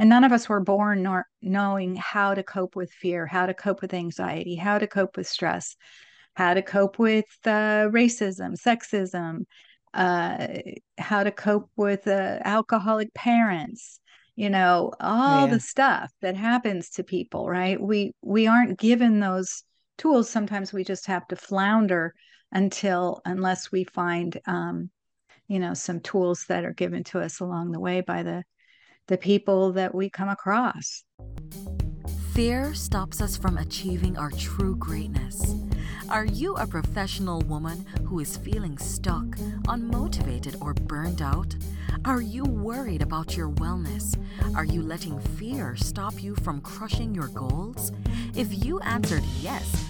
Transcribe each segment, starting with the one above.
And none of us were born nor knowing how to cope with fear, how to cope with anxiety, how to cope with stress, how to cope with uh, racism, sexism, uh, how to cope with uh, alcoholic parents, you know, all yeah. the stuff that happens to people, right? We we aren't given those tools. Sometimes we just have to flounder until unless we find um, you know, some tools that are given to us along the way by the the people that we come across. Fear stops us from achieving our true greatness. Are you a professional woman who is feeling stuck, unmotivated, or burned out? Are you worried about your wellness? Are you letting fear stop you from crushing your goals? If you answered yes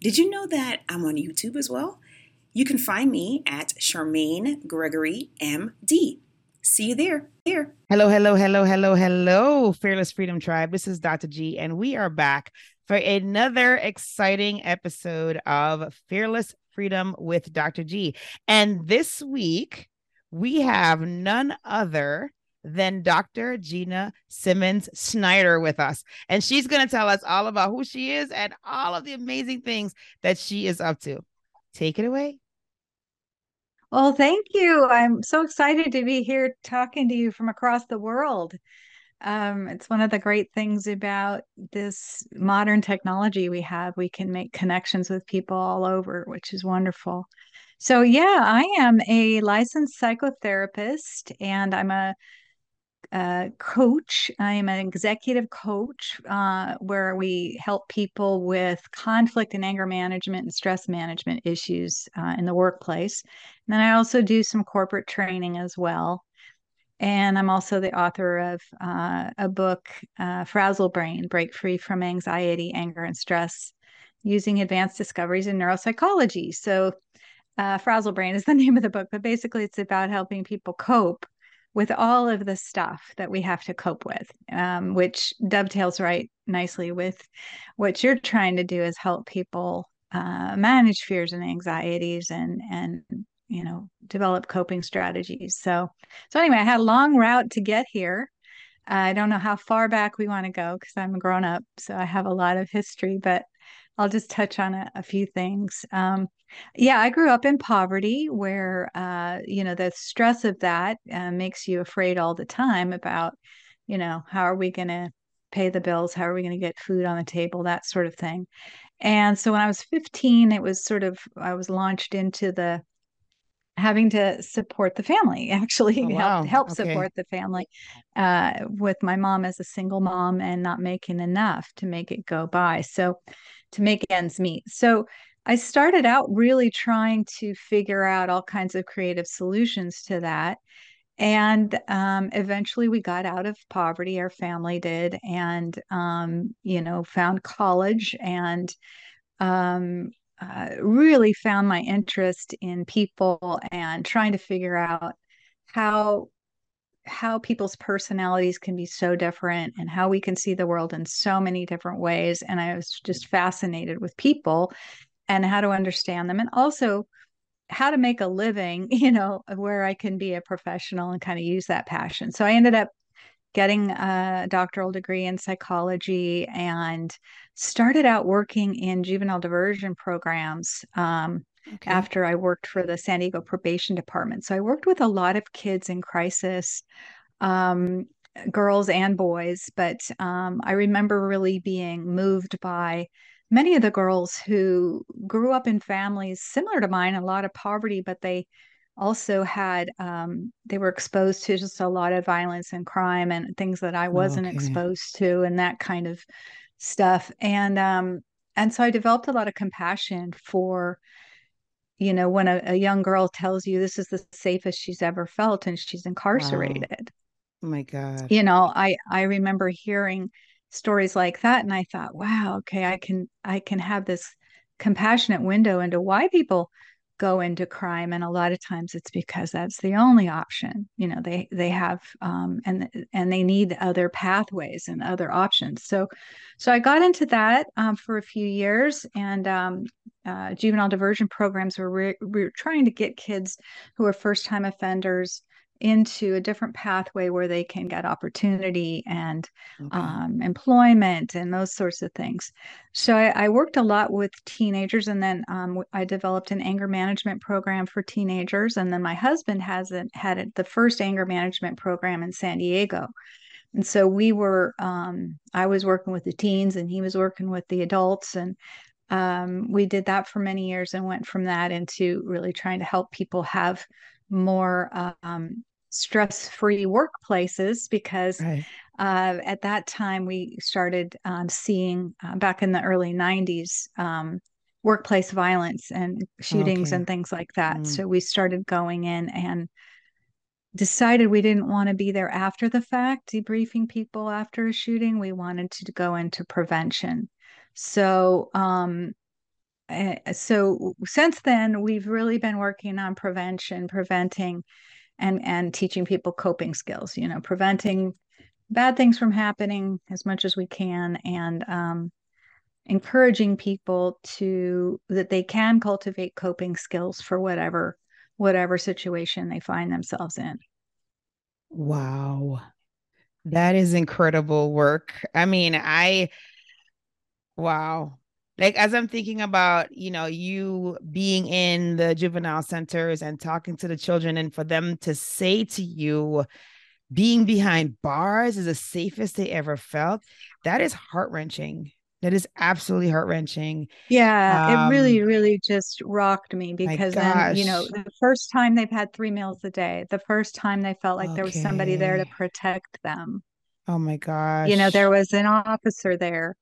Did you know that I'm on YouTube as well? You can find me at Charmaine Gregory MD. See you there. Here. Hello, hello, hello, hello, hello, Fearless Freedom Tribe. This is Dr. G, and we are back for another exciting episode of Fearless Freedom with Dr. G. And this week, we have none other than Dr. Gina Simmons Schneider with us. And she's going to tell us all about who she is and all of the amazing things that she is up to. Take it away. Well, thank you. I'm so excited to be here talking to you from across the world. Um, it's one of the great things about this modern technology we have. We can make connections with people all over, which is wonderful. So, yeah, I am a licensed psychotherapist and I'm a uh, coach. I am an executive coach uh, where we help people with conflict and anger management and stress management issues uh, in the workplace. And then I also do some corporate training as well. And I'm also the author of uh, a book, uh, Frazzlebrain Break Free from Anxiety, Anger, and Stress using advanced discoveries in neuropsychology. So, uh, Frazzlebrain is the name of the book, but basically it's about helping people cope with all of the stuff that we have to cope with, um, which dovetails right nicely with what you're trying to do is help people uh, manage fears and anxieties and and you know develop coping strategies. So so anyway, I had a long route to get here. I don't know how far back we want to go because I'm a grown up, so I have a lot of history, but I'll just touch on a, a few things. Um, yeah, I grew up in poverty where, uh, you know, the stress of that uh, makes you afraid all the time about, you know, how are we going to pay the bills? How are we going to get food on the table? That sort of thing. And so when I was 15, it was sort of, I was launched into the having to support the family actually oh, wow. help help okay. support the family uh, with my mom as a single mom and not making enough to make it go by so to make ends meet so I started out really trying to figure out all kinds of creative solutions to that. And um, eventually we got out of poverty, our family did, and, um, you know, found college and um, uh, really found my interest in people and trying to figure out how how people's personalities can be so different and how we can see the world in so many different ways and i was just fascinated with people and how to understand them and also how to make a living you know where i can be a professional and kind of use that passion so i ended up getting a doctoral degree in psychology and started out working in juvenile diversion programs um, okay. after i worked for the san diego probation department so i worked with a lot of kids in crisis um, girls and boys but um, i remember really being moved by many of the girls who grew up in families similar to mine, a lot of poverty, but they also had um, they were exposed to just a lot of violence and crime and things that I wasn't okay. exposed to and that kind of stuff. And um, and so I developed a lot of compassion for you know when a, a young girl tells you this is the safest she's ever felt and she's incarcerated Oh my God. You know, I I remember hearing stories like that and I thought, wow, okay, I can I can have this compassionate window into why people go into crime and a lot of times it's because that's the only option you know they they have um, and and they need other pathways and other options. So so i got into that um, for a few years and um, uh, juvenile diversion programs were we we're trying to get kids who are first time offenders into a different pathway where they can get opportunity and okay. um, employment and those sorts of things. So I, I worked a lot with teenagers, and then um, I developed an anger management program for teenagers. And then my husband has a, had the first anger management program in San Diego. And so we were, um, I was working with the teens, and he was working with the adults, and um, we did that for many years and went from that into really trying to help people have more um, stress free workplaces because right. uh, at that time we started um, seeing uh, back in the early 90s um, workplace violence and shootings okay. and things like that. Mm. So we started going in and decided we didn't want to be there after the fact, debriefing people after a shooting. We wanted to go into prevention. So, um, so since then we've really been working on prevention preventing and and teaching people coping skills you know preventing bad things from happening as much as we can and um, encouraging people to that they can cultivate coping skills for whatever whatever situation they find themselves in. Wow. That is incredible work. I mean i wow like as i'm thinking about you know you being in the juvenile centers and talking to the children and for them to say to you being behind bars is the safest they ever felt that is heart-wrenching. That is absolutely heart-wrenching. Yeah um, it really um, really just rocked me because then you know the first time they've had three meals a day the first time they felt like okay. there was somebody there to protect them. Oh my gosh you know there was an officer there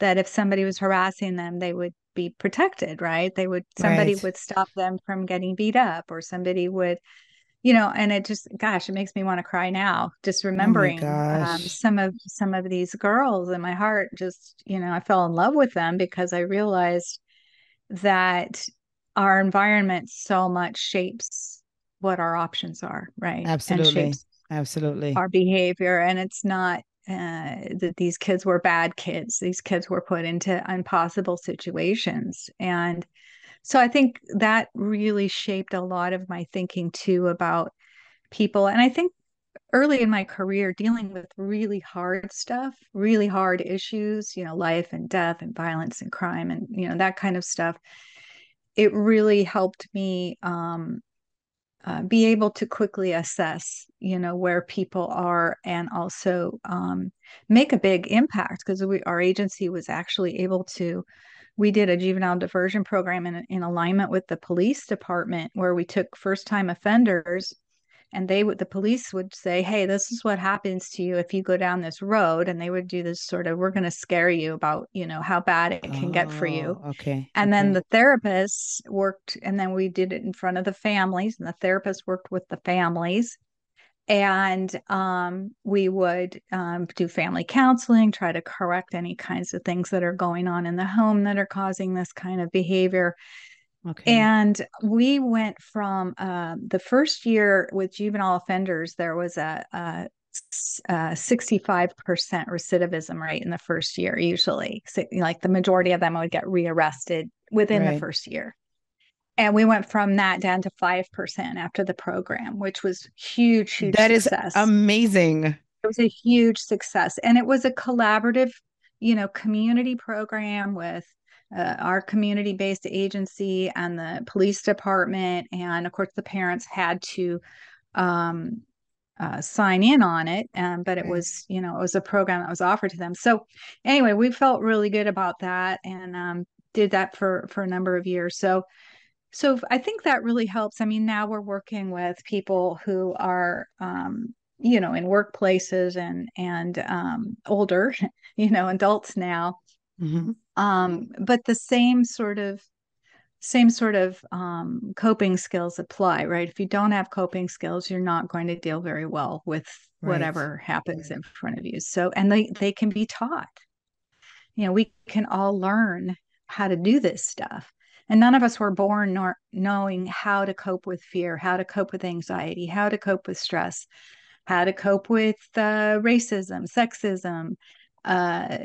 that if somebody was harassing them, they would be protected, right? They would somebody right. would stop them from getting beat up, or somebody would, you know. And it just, gosh, it makes me want to cry now, just oh remembering oh um, some of some of these girls, and my heart just, you know, I fell in love with them because I realized that our environment so much shapes what our options are, right? Absolutely. Absolutely. Our behavior. And it's not uh, that these kids were bad kids. These kids were put into impossible situations. And so I think that really shaped a lot of my thinking too about people. And I think early in my career, dealing with really hard stuff, really hard issues, you know, life and death and violence and crime and, you know, that kind of stuff, it really helped me um, uh, be able to quickly assess you know where people are and also um, make a big impact because our agency was actually able to we did a juvenile diversion program in, in alignment with the police department where we took first time offenders and they would the police would say hey this is what happens to you if you go down this road and they would do this sort of we're going to scare you about you know how bad it can oh, get for you. Oh, okay and okay. then the therapists worked and then we did it in front of the families and the therapists worked with the families. And um, we would um, do family counseling try to correct any kinds of things that are going on in the home that are causing this kind of behavior Okay. And we went from uh, the first year with juvenile offenders, there was a, a, a 65% recidivism rate in the first year, usually. So, like the majority of them would get rearrested within right. the first year. And we went from that down to 5% after the program, which was huge, huge That success. is amazing. It was a huge success. And it was a collaborative, you know, community program with uh, our community based agency and the police department. And of course, the parents had to um, uh, sign in on it. Um, but it was, you know, it was a program that was offered to them. So anyway, we felt really good about that and um, did that for, for a number of years. So, so I think that really helps. I mean, now we're working with people who are, um, you know, in workplaces and and um, older, you know, adults now, Mm-hmm. Um, but the same sort of same sort of um, coping skills apply, right? If you don't have coping skills, you're not going to deal very well with whatever happens right. in front of you. So, and they they can be taught. You know, we can all learn how to do this stuff. And none of us were born nor knowing how to cope with fear, how to cope with anxiety, how to cope with stress, how to cope with uh, racism, sexism, uh,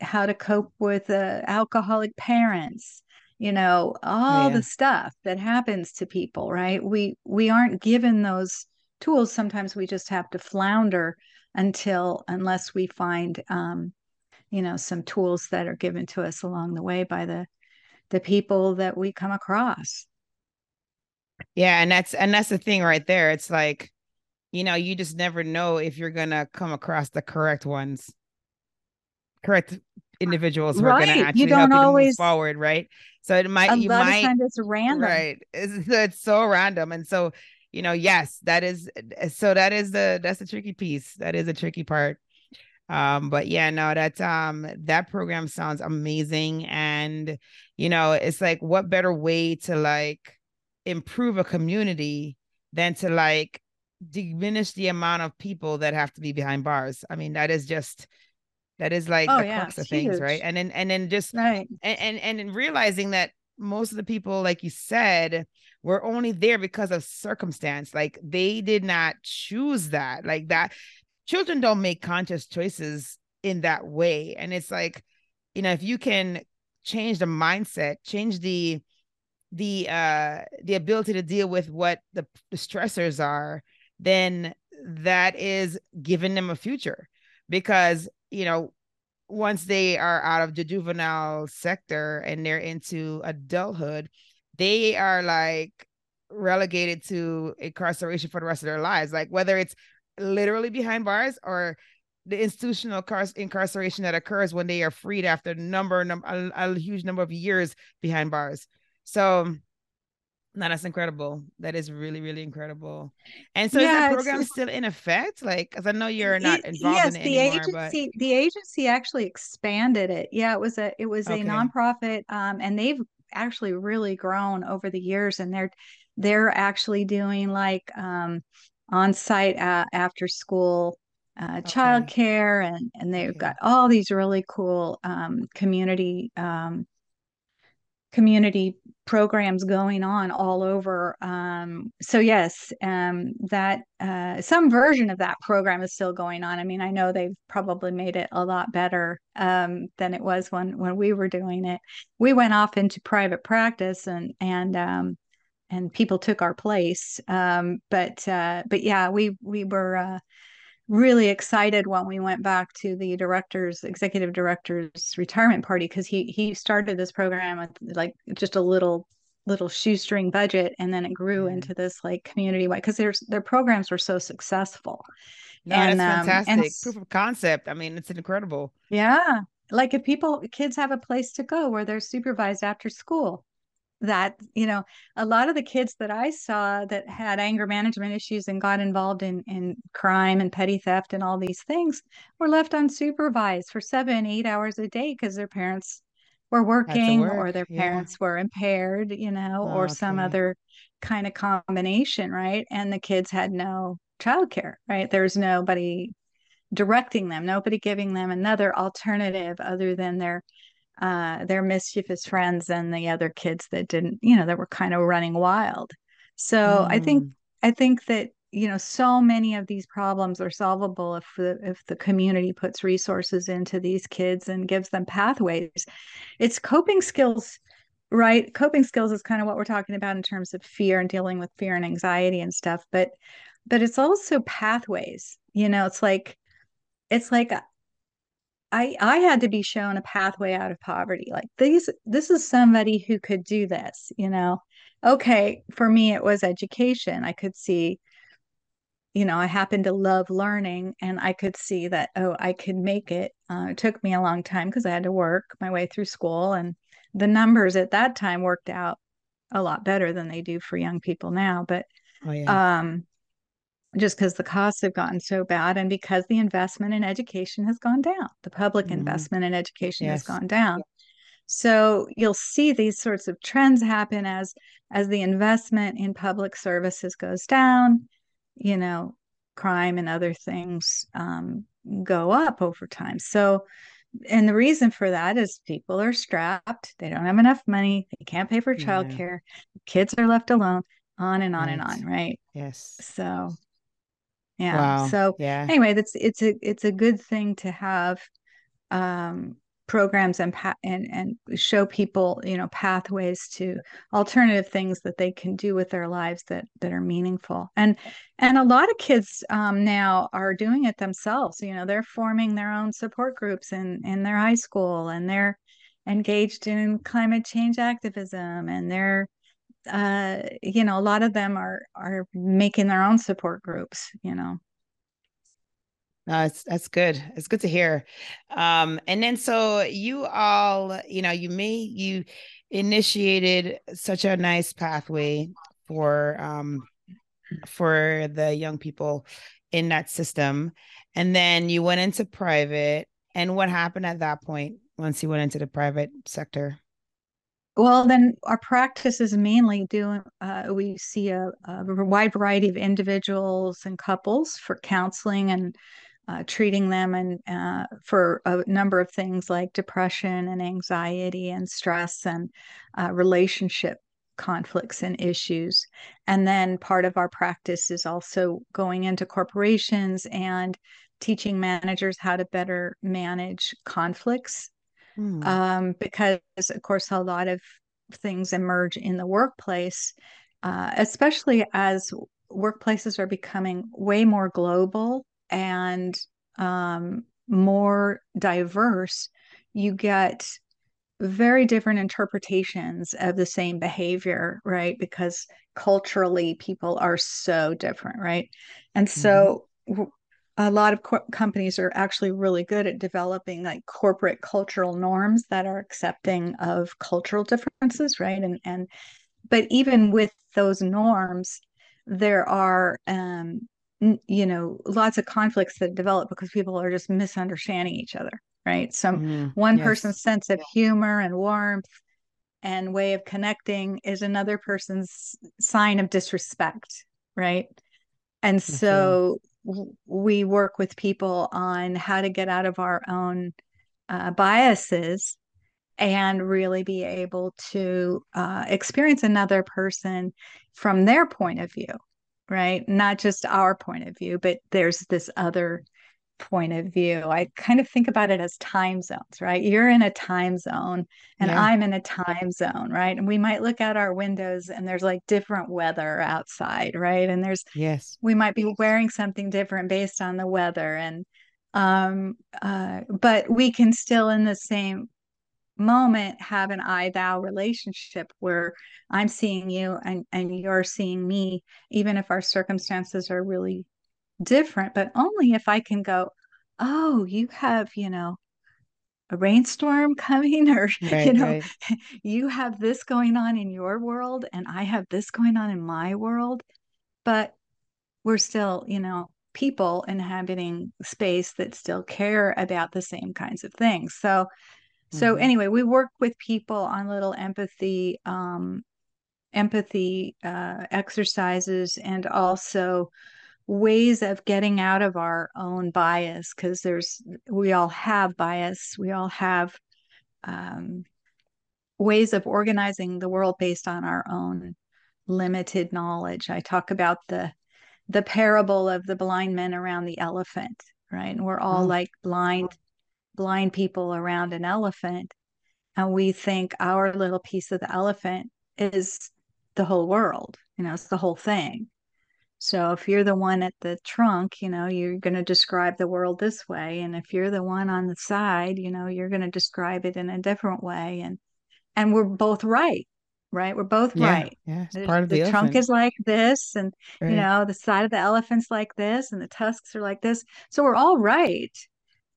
how to cope with uh, alcoholic parents, you know, all yeah. the stuff that happens to people, right? We we aren't given those tools. Sometimes we just have to flounder until unless we find um, you know some tools that are given to us along the way by the the people that we come across yeah and that's and that's the thing right there it's like you know you just never know if you're gonna come across the correct ones correct individuals who right. are gonna actually you don't help always, you move forward right? So it might a you lot might of it's random. Right it's, it's so random and so you know yes that is so that is the that's the tricky piece that is a tricky part. Um but yeah no that um that program sounds amazing and you know it's like what better way to like improve a community than to like diminish the amount of people that have to be behind bars? I mean that is just that is like oh, the yeah, crux of things huge. right and then and then just right and, and and realizing that most of the people like you said were only there because of circumstance like they did not choose that like that children don't make conscious choices in that way and it's like you know if you can change the mindset change the the uh the ability to deal with what the, the stressors are then that is giving them a future because you know once they are out of the juvenile sector and they're into adulthood they are like relegated to incarceration for the rest of their lives. Like whether it's literally behind bars or the institutional car- incarceration that occurs when they are freed after a number a, a, huge number of years behind bars. So no, that's incredible. That is really, really incredible. And so, yeah, is that program still in effect? Like, because I know you're not involved yes, in it the anymore, agency, but... the agency actually expanded it. Yeah, it was a, it was okay. a nonprofit, um, and they've actually really grown over the years, and they're, they're actually doing like, um, on-site uh, after school uh, okay. childcare, and and they've okay. got all these really cool um, community um, community programs going on all over. Um, so yes, um, that uh, some version of that program is still going on. I mean, I know they've probably made it a lot better um, than it was when when we were doing it. We went off into private practice and and um, and people took our place. Um, but uh, but yeah, we we were uh, really excited when we went back to the director's executive director's retirement party because he he started this program with like just a little little shoestring budget and then it grew into this like community wide because their their programs were so successful. No, and, that's fantastic. Um, and, Proof of concept. I mean, it's incredible. Yeah. Like if people kids have a place to go where they're supervised after school that you know a lot of the kids that i saw that had anger management issues and got involved in in crime and petty theft and all these things were left unsupervised for seven eight hours a day because their parents were working work. or their parents yeah. were impaired you know oh, or some okay. other kind of combination right and the kids had no childcare right there's nobody directing them nobody giving them another alternative other than their uh, their mischievous friends and the other kids that didn't, you know, that were kind of running wild. So mm. I think mm. I think that you know so many of these problems are solvable if the if the community puts resources into these kids and gives them pathways. It's coping skills right coping skills is kind of what we're talking about in terms of fear and dealing with fear and anxiety and stuff but but it's also pathways you know it's like it's like I I had to be shown a pathway out of poverty. Like these this is somebody who could do this, you know. Okay, for me it was education. I could see you know, I happened to love learning and I could see that oh, I could make it. Uh, it took me a long time because I had to work my way through school and the numbers at that time worked out a lot better than they do for young people now, but oh, yeah. um just because the costs have gotten so bad and because the investment in education has gone down the public mm-hmm. investment in education yes. has gone down So you'll see these sorts of trends happen as as the investment in public services goes down, you know, crime and other things um, go up over time. So, and the reason for that is people are strapped, they don't have enough money, they can't pay for childcare, yeah. kids are left alone, on and on right. and on, right? Yes. So, yeah. Wow. So, yeah. Anyway, that's it's a it's a good thing to have um programs and and and show people you know pathways to alternative things that they can do with their lives that that are meaningful and and a lot of kids um, now are doing it themselves you know they're forming their own support groups in in their high school and they're engaged in climate change activism and they're uh you know a lot of them are are making their own support groups you know no, it's that's good. It's good to hear. Um, and then so you all, you know, you may you initiated such a nice pathway for um for the young people in that system. And then you went into private. And what happened at that point once you went into the private sector? Well, then our practice is mainly doing, uh, we see a, a, wide variety of individuals and couples for counseling and uh, treating them and uh, for a number of things like depression and anxiety and stress and uh, relationship conflicts and issues. And then part of our practice is also going into corporations and teaching managers how to better manage conflicts. Mm. Um, because, of course, a lot of things emerge in the workplace, uh, especially as workplaces are becoming way more global and um, more diverse, you get very different interpretations of the same behavior, right? Because culturally, people are so different, right? And so, mm-hmm. A lot of co- companies are actually really good at developing like corporate cultural norms that are accepting of cultural differences, right? And and but even with those norms, there are um, you know lots of conflicts that develop because people are just misunderstanding each other right? So mm, one yes. person's sense of humor and warmth and way of connecting is another person's sign of disrespect right? And so we work with people on how to get out of our own uh, biases and really be able to uh, experience another person from their point of view right? Not just our point of view, but there's this other point of view. I kind of think about it as time zones, right? You're in a time zone and yeah. I'm in a time zone, right? And we might look out our windows and there's like different weather outside, right? And there's yes, we might be wearing something different based on the weather and um uh but we can still in the same moment have an I thou relationship where I'm seeing you and, and you're seeing me, even if our circumstances are really different, but only if I can go, oh, you have, you know, a rainstorm coming or right, you know right. you have this going on in your world and i have this going on in my world but we're still you know people inhabiting space that still care about the same kinds of things so so mm-hmm. anyway, we work with people on little empathy um, empathy uh, exercises and also ways of getting out of our own bias because there's we all have bias. We all have um, ways of organizing the world based on our own limited knowledge. I talk about the the parable of the blind men around the elephant right? And we're all oh. like blind blind people around an elephant and we think our little piece of the elephant is the whole world you know it's the whole thing so if you're the one at the trunk you know you're going to describe the world this way and if you're the one on the side you know you're going to describe it in a different way and and we're both right right? We're both yeah, right. yeah part of the, the trunk is like this and right. you know the side of the elephant's like this and the tusks are like this. So we're all right.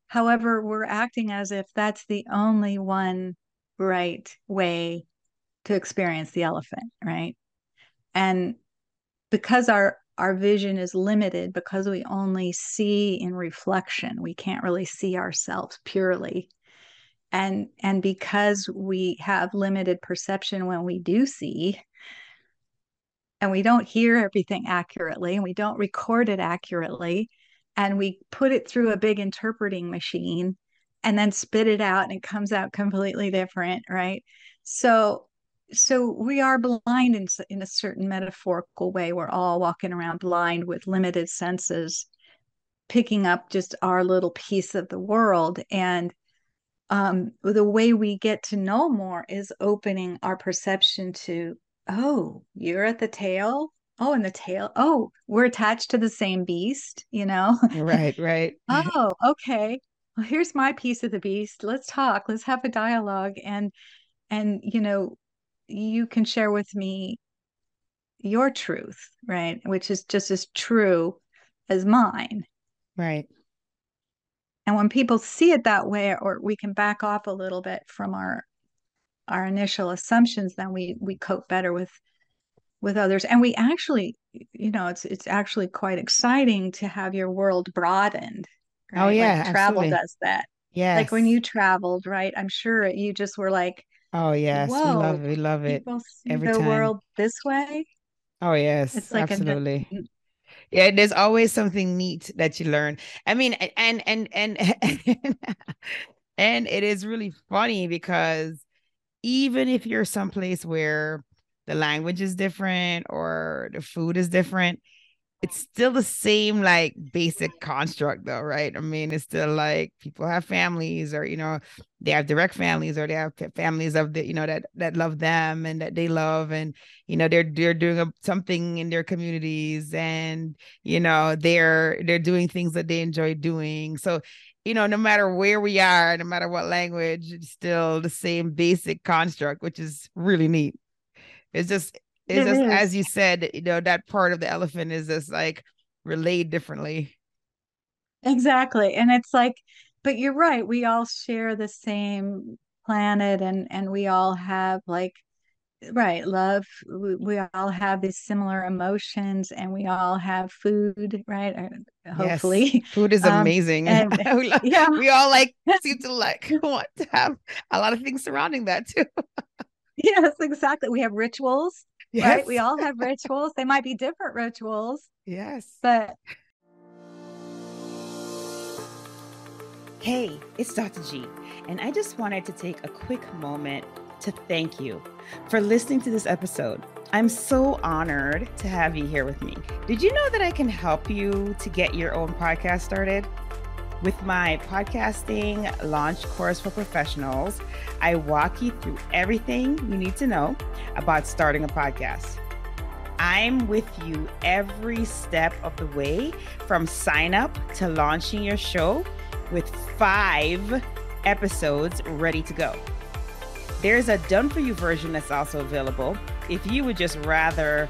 However, we're acting as if that's the only one right way to experience the elephant, right? And because our our vision is limited because we only see in reflection, we can't really see ourselves purely. and and because we have limited perception when we do see and we don't hear everything accurately and we don't record it accurately and we put it through a big interpreting machine and then spit it out and it comes out completely different right so so we are blind in, in a certain metaphorical way. We're all walking around blind with limited senses picking up just our little piece of the world. And um, the way we get to know more is opening our perception to oh you're at the tail? Oh and the tail oh we're attached to the same beast you know? Right right. Oh okay. Well here's my piece of the beast. Let's talk. Let's have a dialogue. And and you know you can share with me your truth right? Which is just as true as mine. Right. And when people see it that way or we can back off a little bit from our our initial assumptions then we we cope better with with others. And we actually you know it's it's actually quite exciting to have your world broadened oh, right? oh yeah like travel does that. Yeah like when you traveled right? I'm sure you just were like oh yes Whoa, we love it we love it people see every the time. world this way? Oh yes it's like absolutely. a, yeah there's always something neat that you learn. I mean and and and and, and it is really funny because even if you're someplace where the language is different or the food is different, it's still the same like basic construct though, right? I mean, it's still like people have families or you know, they have direct families or they have families of the, you know, that that love them and that they love and you know, they're they're doing a, something in their communities and you know, they're they're doing things that they enjoy doing. So you know, no matter where we are, no matter what language, it's still the same basic construct, which is really neat. It's just, it's it just is. as you said, you know, that part of the elephant is just like relayed differently. Exactly. And it's like, but you're right, we all share the same planet and and we all have like right love we, we, all have these similar emotions and we all have food right uh, hopefully yes. food is um, amazing and, we, yeah we all like seem to like want to have a lot of things surrounding that too yes exactly we have rituals yes. right we all have rituals they might be different rituals yes but hey it's dr g and i just wanted to take a quick moment to thank you for listening to this episode. I'm so honored to have you here with me. Did you know that I can help you to get your own podcast started? With my podcasting launch course for professionals, I walk you through everything you need to know about starting a podcast. I'm with you every step of the way from sign up to launching your show with five episodes ready to go. There's a done for you version that's also available. If you would just rather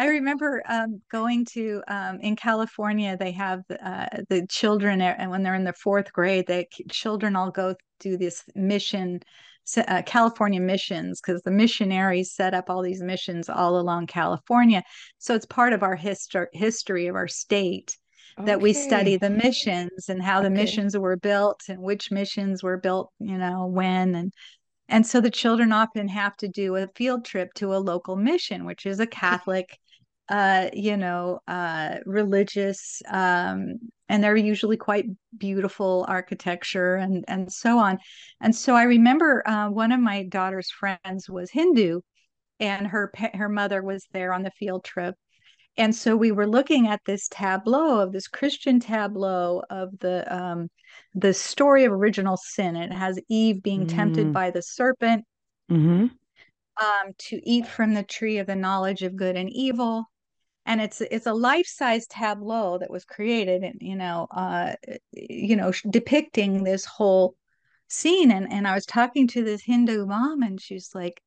I remember um, going to um, in California. They have uh, the children, and when they're in the fourth grade, the children all go do this mission, uh, California missions, because the missionaries set up all these missions all along California. So it's part of our history history of our state that okay. we study the missions and how okay. the missions were built and which missions were built, you know, when and and so the children often have to do a field trip to a local mission, which is a Catholic, uh, you know, uh, religious, um, and they're usually quite beautiful architecture and and so on. And so I remember uh, one of my daughter's friends was Hindu, and her her mother was there on the field trip, and so we were looking at this tableau of this Christian tableau of the um, the story of original sin. It has Eve being mm. tempted by the serpent mm-hmm. um, to eat from the tree of the knowledge of good and evil. And it's it's a life-size tableau that was created and you know uh you know depicting this whole scene. And and I was talking to this Hindu mom and she's like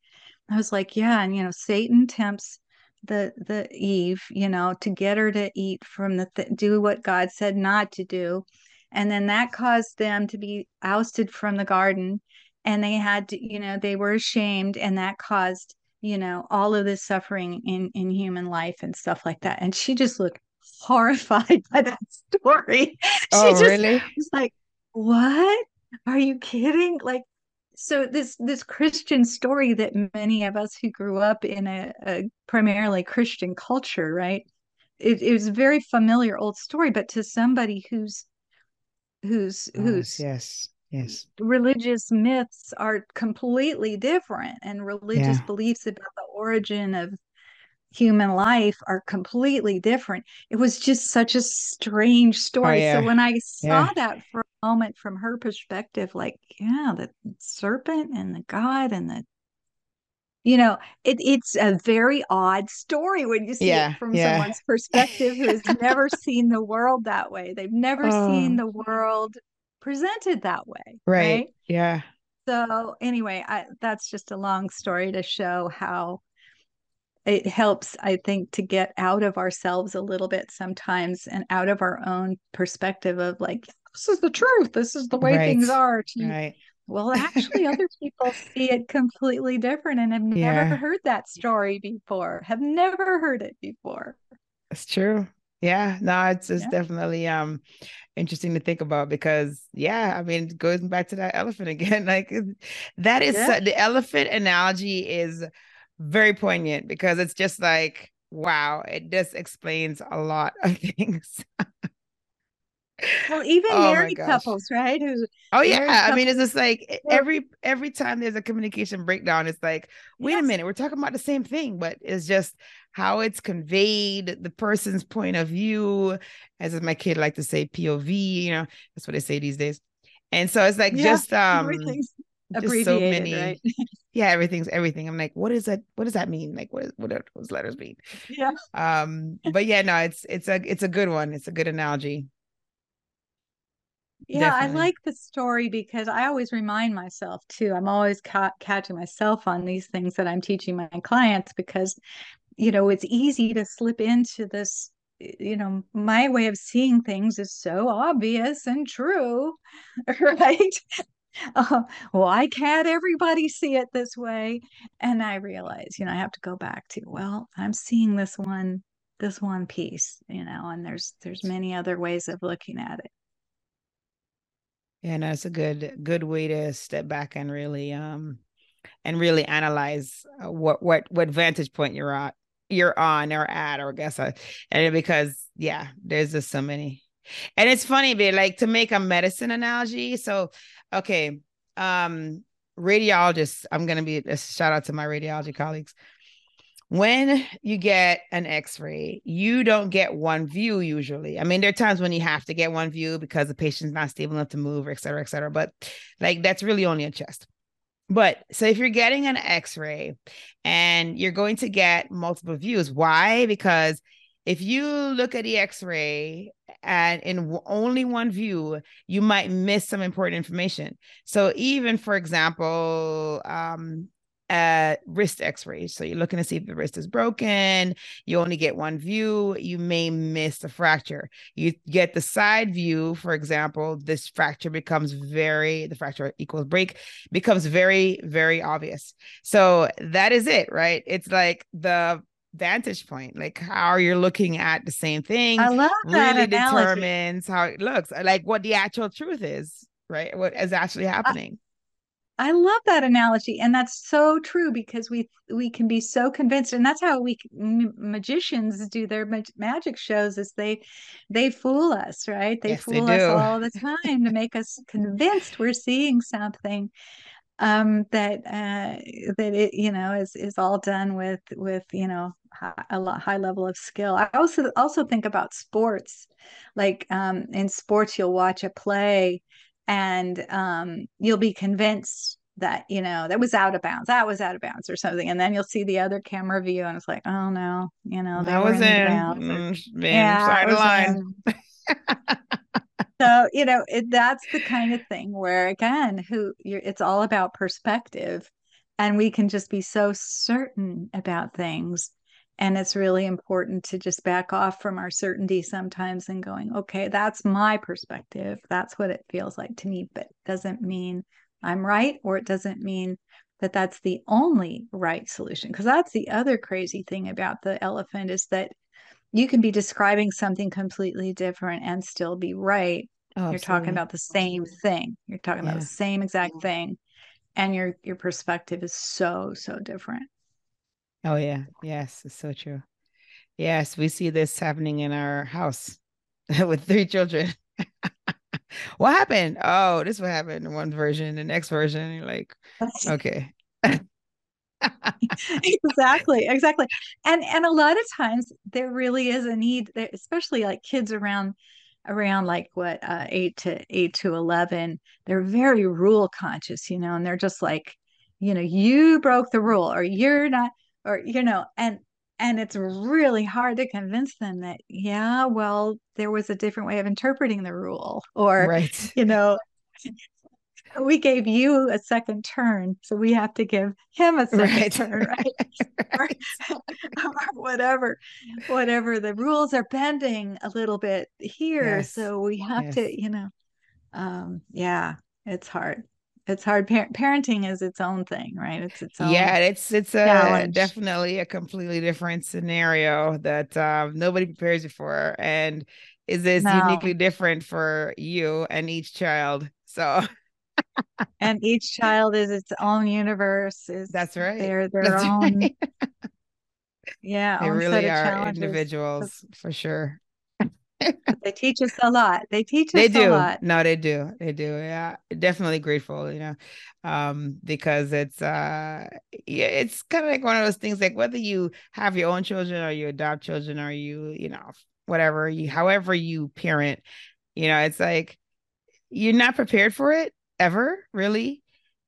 I was like yeah and you know Satan tempts the the Eve you know to get her to eat from the th- do what God said not to do. And then that caused them to be ousted from the garden and they had to you know they were ashamed and that caused you know all of this suffering in in human life and stuff like that. And she just looked horrified by that story. Oh, she just really? was like what? Are you kidding? Like so this this christian story that many of us who grew up in a, a primarily christian culture right? It, it, was a very familiar old story but to somebody who's who's yes, who's yes yes religious myths are completely different and religious Yeah. beliefs about the origin of human life are completely different it was just such a strange oh, story yeah. so when i saw Yeah. that for a moment from her perspective like yeah the serpent and the god and the you know it, it's a very odd story when you see Yeah, it from yeah. someone's perspective who has never seen the world that way they've never seen Oh. the world presented that way right yeah so anyway, I, that's just a long story to show how it helps, I think, to get out of ourselves a little bit sometimes and out of our own perspective of like, this is the truth. This is the way Right. things are. To, right Well, actually, other people see it completely different and have never Yeah. heard that story before, have never heard it before. That's true. Yeah, no, it's it's Yeah. definitely um interesting to think about because yeah, I mean, it goes back to that elephant again. Like that is Yeah. the elephant analogy is very poignant because it's just like wow, it just explains a lot of things. Well, even Oh married couples, right? Who's Oh yeah, I mean, it's just like Yeah. every every time there's a communication breakdown, it's like, wait a minute, we're talking about the same thing, but it's just how it's conveyed, the person's point of view, as my kid like to say, POV. You know, that's what they say these days. And so it's like Yeah, just um, just so many. right? Yeah, everything's everything. I'm like, what is that? What does that mean? Like, what what do those letters mean? yeah. Um, but yeah, no, it's it's a it's a good one. It's a good analogy. Yeah, I like the story because I always remind myself too. I'm always ca- catching myself on these things that I'm teaching my clients because, you know, it's easy to slip into this. You know, my way of seeing things is so obvious and true, right? Uh, why can't everybody see it this way? And I realize, you know, I have to go back to, well, I'm seeing this one, this one piece, you know, and there's there's many other ways of looking at it. Yeah, no, it's a good good way to step back and really um and really analyze uh, what what what vantage point you're at you're on or at or I guess uh, and because yeah, there's just so many. And it's funny, but like to make a medicine analogy. So, okay, um radiologists, I'm gonna be a shout out to my radiology colleagues. When you get an x-ray, you don't get one view usually. I mean, there are times when you have to get one view because the patient's not stable enough to move, et cetera, et cetera. But like that's really only a chest. But so if you're getting an x-ray and you're going to get multiple views, why? Because if you look at the x-ray and in only one view, you might miss some important information. So even for example, um, uh, wrist x-rays. So you're looking to see if the wrist is broken. You only get one view. You may miss a fracture. You get the side view, for example, this fracture becomes very, the fracture equals break becomes very, very obvious. So that is it, right? It's like the vantage point, like how you're looking at the same thing I love that really analogy. determines how it looks, like what the actual truth is, right? What is actually happening. I love that analogy, and that's so true because we we can be so convinced, and that's how we magicians do their mag- magic shows. Is they they fool us, right? They Yes, they fool us all the time to make us convinced we're seeing something um that uh that it you know is is all done with with you know high, a lot high level of skill i also also think about sports like um in sports you'll watch a play and um you'll be convinced that you know that was out of bounds that was out of bounds or something. And then you'll see the other camera view and it's like oh no you know that was in, in. mm, yeah, the line. So you know it, that's the kind of thing where again who it's all about perspective. And we can just be so certain about things and it's really important to just back off from our certainty sometimes and going okay that's my perspective that's what it feels like to me but doesn't mean I'm right, or it doesn't mean that that's the only right solution. Because that's the other crazy thing about the elephant is that you can be describing something completely different and still be right. Oh, You're talking about the same thing. You're talking yeah. about the same exact thing. And your your perspective is so, so different. Oh yeah. Yes, it's so true. Yes, we see this happening in our house with three children. what happened? Oh, this what happened in one version, the next version. You're like, okay. exactly, exactly. And and a lot of times there really is a need, especially like kids around around like what uh, eight to eight to eleven. They're very rule conscious, you know, and they're just like, you know, you broke the rule, or you're not, or you know, and and it's really hard to convince them that yeah well there was a different way of interpreting the rule or right. you know we gave you a second turn so we have to give him a second right. turn right, right. or, whatever whatever the rules are bending a little bit here yes. so we have yes. to you know um yeah it's hard it's hard Par- parenting is its own thing right it's its own yeah it's it's a challenge. definitely a completely different scenario that um, nobody prepares you for and is this no. uniquely different for you and each child so and each child is its own universe is that's right they're their that's own right. yeah they really are individuals for sure they teach us a lot. They teach us they do. a lot. No, they do. They do. Yeah. Definitely grateful, you know. Um, because it's uh yeah, it's kind of like one of those things like whether you have your own children or you adopt children or you, you know, whatever you however you parent, you know, it's like you're not prepared for it ever, really.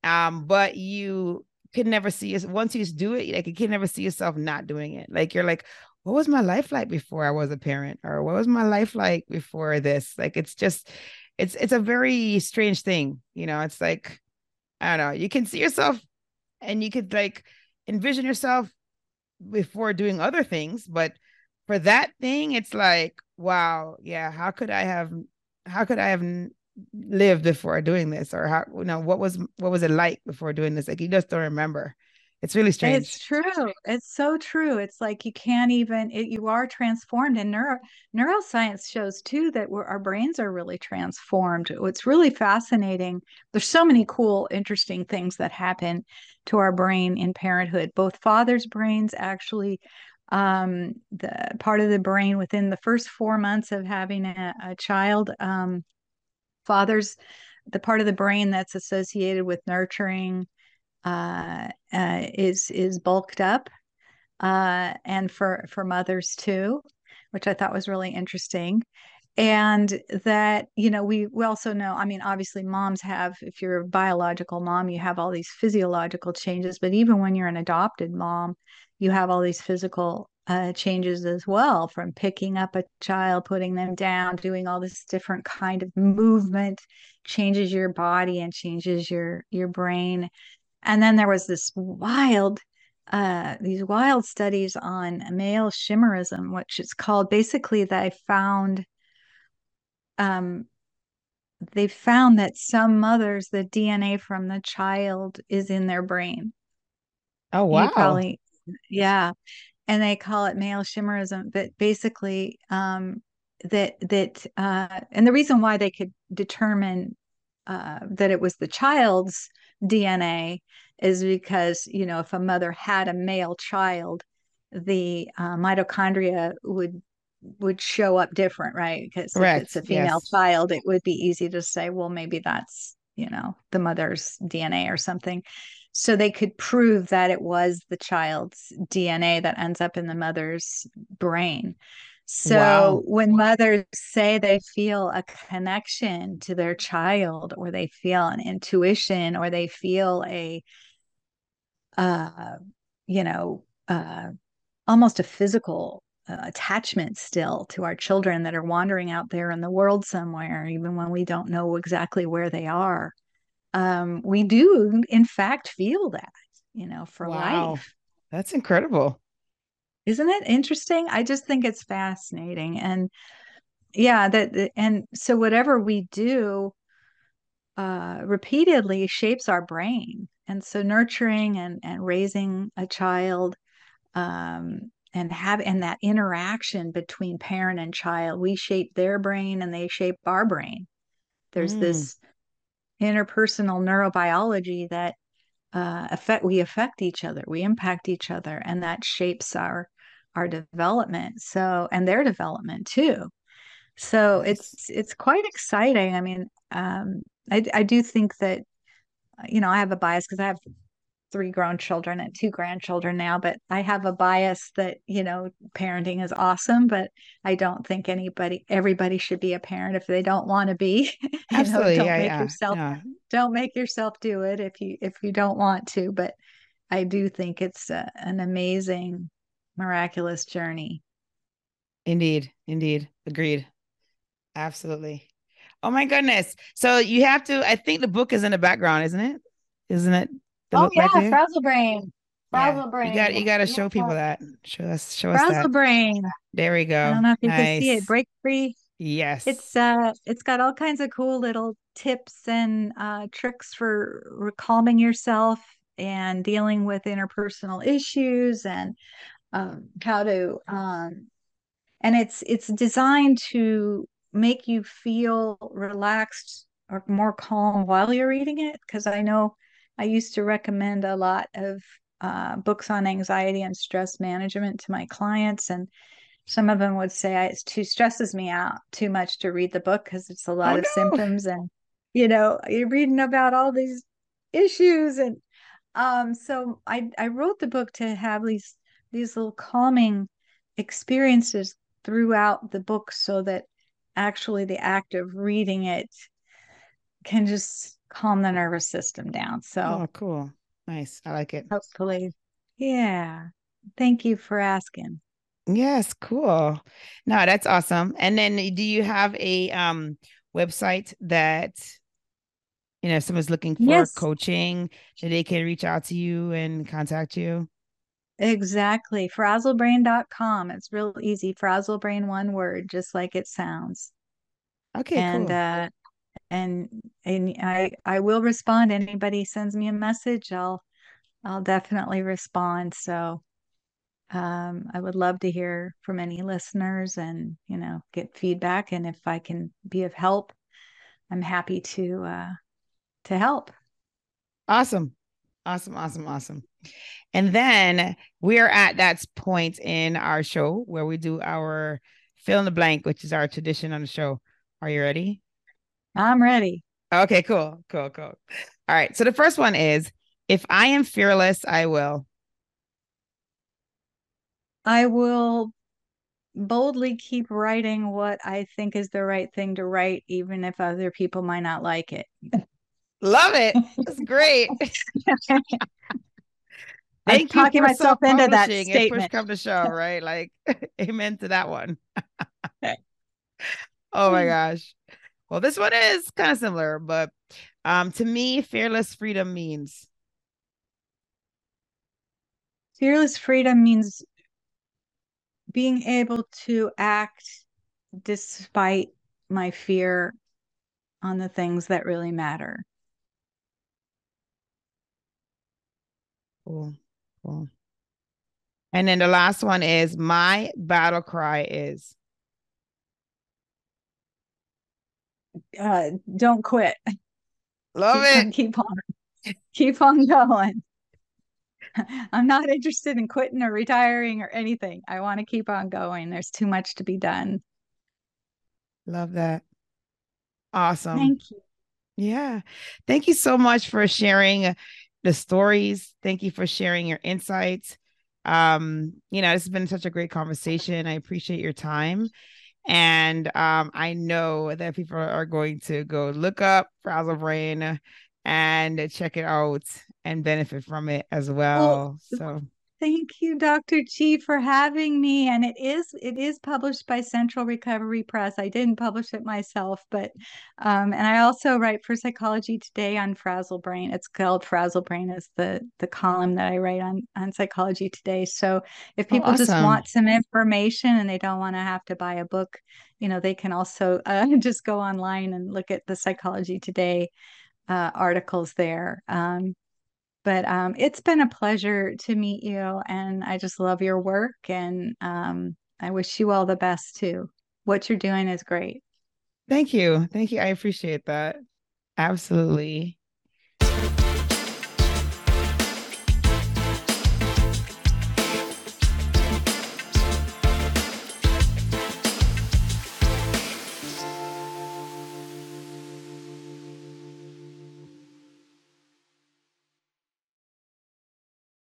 Um, but you can never see us once you do it, like you can never see yourself not doing it. Like you're like, what was my life like before I was a parent? Or what was my life like before this? Like it's just it's it's a very strange thing you know? It's like I don't know you can see yourself and you could like envision yourself before doing other things but for that thing it's like wow yeah how could I have how could I have lived before doing this? Or how you know what was what was it like before doing this? Like you just don't remember it's really strange. It's true. It's so true. It's like you can't even. It, you are transformed, and neuro neuroscience shows too that our brains are really transformed. It's really fascinating. There's so many cool, interesting things that happen to our brain in parenthood. Both fathers' brains actually um, the part of the brain within the first four months of having a, a child um, fathers the part of the brain that's associated with nurturing uh, uh, is is bulked up, uh, and for for mothers too, which I thought was really interesting. And that you know we we also know. I mean, obviously, moms have. If you're a biological mom, you have all these physiological changes. But even when you're an adopted mom, you have all these physical uh, changes as well from picking up a child putting them down doing all this different kind of movement changes your body and changes your your brain and then there was this wild, uh, these wild studies on microchimerism, which is called basically they found, um, they found that some mothers, the DNA from the child is in their brain. Oh wow! You probably, yeah, and they call it microchimerism, but basically, um, that that uh, and the reason why they could determine uh, that it was the child's DNA is because, you know, if a mother had a male child, the uh, mitochondria would would show up different, right? Because if it's a female yes. child, it would be easy to say, well, maybe that's, you know, the mother's DNA or something. So they could prove that it was the child's DNA that ends up in the mother's brain. So wow. when mothers say they feel a connection to their child or they feel an intuition or they feel a uh you know uh almost a physical uh, attachment still to our children that are wandering out there in the world somewhere even when we don't know exactly where they are um we do in fact feel that you know for wow. life that's incredible isn't it interesting? I just think it's fascinating. And yeah, that and so whatever we do uh repeatedly shapes our brain. And so nurturing and and raising a child um and have and that interaction between parent and child, we shape their brain and they shape our brain. There's mm. this interpersonal neurobiology that uh, affect we affect each other we impact each other and that shapes our our development so and their development too so it's it's quite exciting i mean um i, I do think that you know i have a bias because i have three grown children and two grandchildren now but i have a bias that you know parenting is awesome but i don't think anybody everybody should be a parent if they don't want to be Absolutely. know, don't yeah, make yeah, yourself yeah. don't make yourself do it if you if you don't want to but i do think it's a, an amazing miraculous journey. Indeed, indeed. Agreed. Absolutely. Oh my goodness. So you have to, I think the book is in the background, isn't it? Isn't it? oh yeah, right Frazzlebrain. Frazzle yeah. Brain. You got you got to show people that. Show us show us Frazzlebrain. There we go. I don't know if you nice. can see it. Break free. Yes. It's uh it's got all kinds of cool little tips and uh tricks for calming yourself and dealing with interpersonal issues and um, how to um, and it's it's designed to make you feel relaxed or more calm while you're reading it because i know i used to recommend a lot of uh, books on anxiety and stress management to my clients and some of them would say it too stresses me out too much to read the book because it's a lot oh, of no. symptoms and you know you're reading about all these issues and um so i i wrote the book to have these these little calming experiences throughout the book so that actually the act of reading it can just calm the nervous system down. So, oh, cool. Nice. I like it. Hopefully. Yeah. Thank you for asking. Yes, cool. No, that's awesome. And then do you have a um website that you know if someone's looking for yes. coaching that they can reach out to you and contact you? Exactly. Frazzlebrain.com. It's real easy. Frazzlebrain, one word, just like it sounds. Okay. And cool. uh and and I I will respond. Anybody sends me a message, I'll I'll definitely respond. So um I would love to hear from any listeners and you know get feedback. And if I can be of help, I'm happy to uh to help. Awesome. Awesome. Awesome. Awesome. And then we're at that point in our show where we do our fill in the blank, which is our tradition on the show. Are you ready? I'm ready. Okay, cool, cool, cool. All right. So the first one is if I am fearless, I will. I will boldly keep writing what I think is the right thing to write, even if other people might not like it. Love it. That's great. I'm talking myself into that statement. Push come to show, right? Like, amen to that one. oh my gosh. Well, this one is kind of similar, but um, to me, fearless freedom means fearless freedom means being able to act despite my fear on the things that really matter. Cool. Cool. And then the last one is my battle cry is uh, don't quit. Love keep it. On, keep on. keep on going. I'm not interested in quitting or retiring or anything. I want to keep on going. There's too much to be done. Love that. Awesome. Thank you. Yeah. Thank you so much for sharing the stories. Thank you for sharing your insights. Um, you know, this has been such a great conversation. I appreciate your time. And um, I know that people are going to go look up Frazzlebrain and check it out and benefit from it as well. well so Thank you, Dr. Chi, for having me. And it is it is published by Central Recovery Press. I didn't publish it myself, but um, and I also write for Psychology Today on Frazzlebrain. It's called Frazzlebrain is the the column that I write on on Psychology Today. So if oh, people oh, awesome. just want some information and they don't want to have to buy a book, you know, they can also uh, just go online and look at the Psychology Today uh, articles there. Um, but um, it's been a pleasure to meet you, and I just love your work, and um, I wish you all the best too. What you're doing is great. Thank you, thank you. I appreciate that. Absolutely.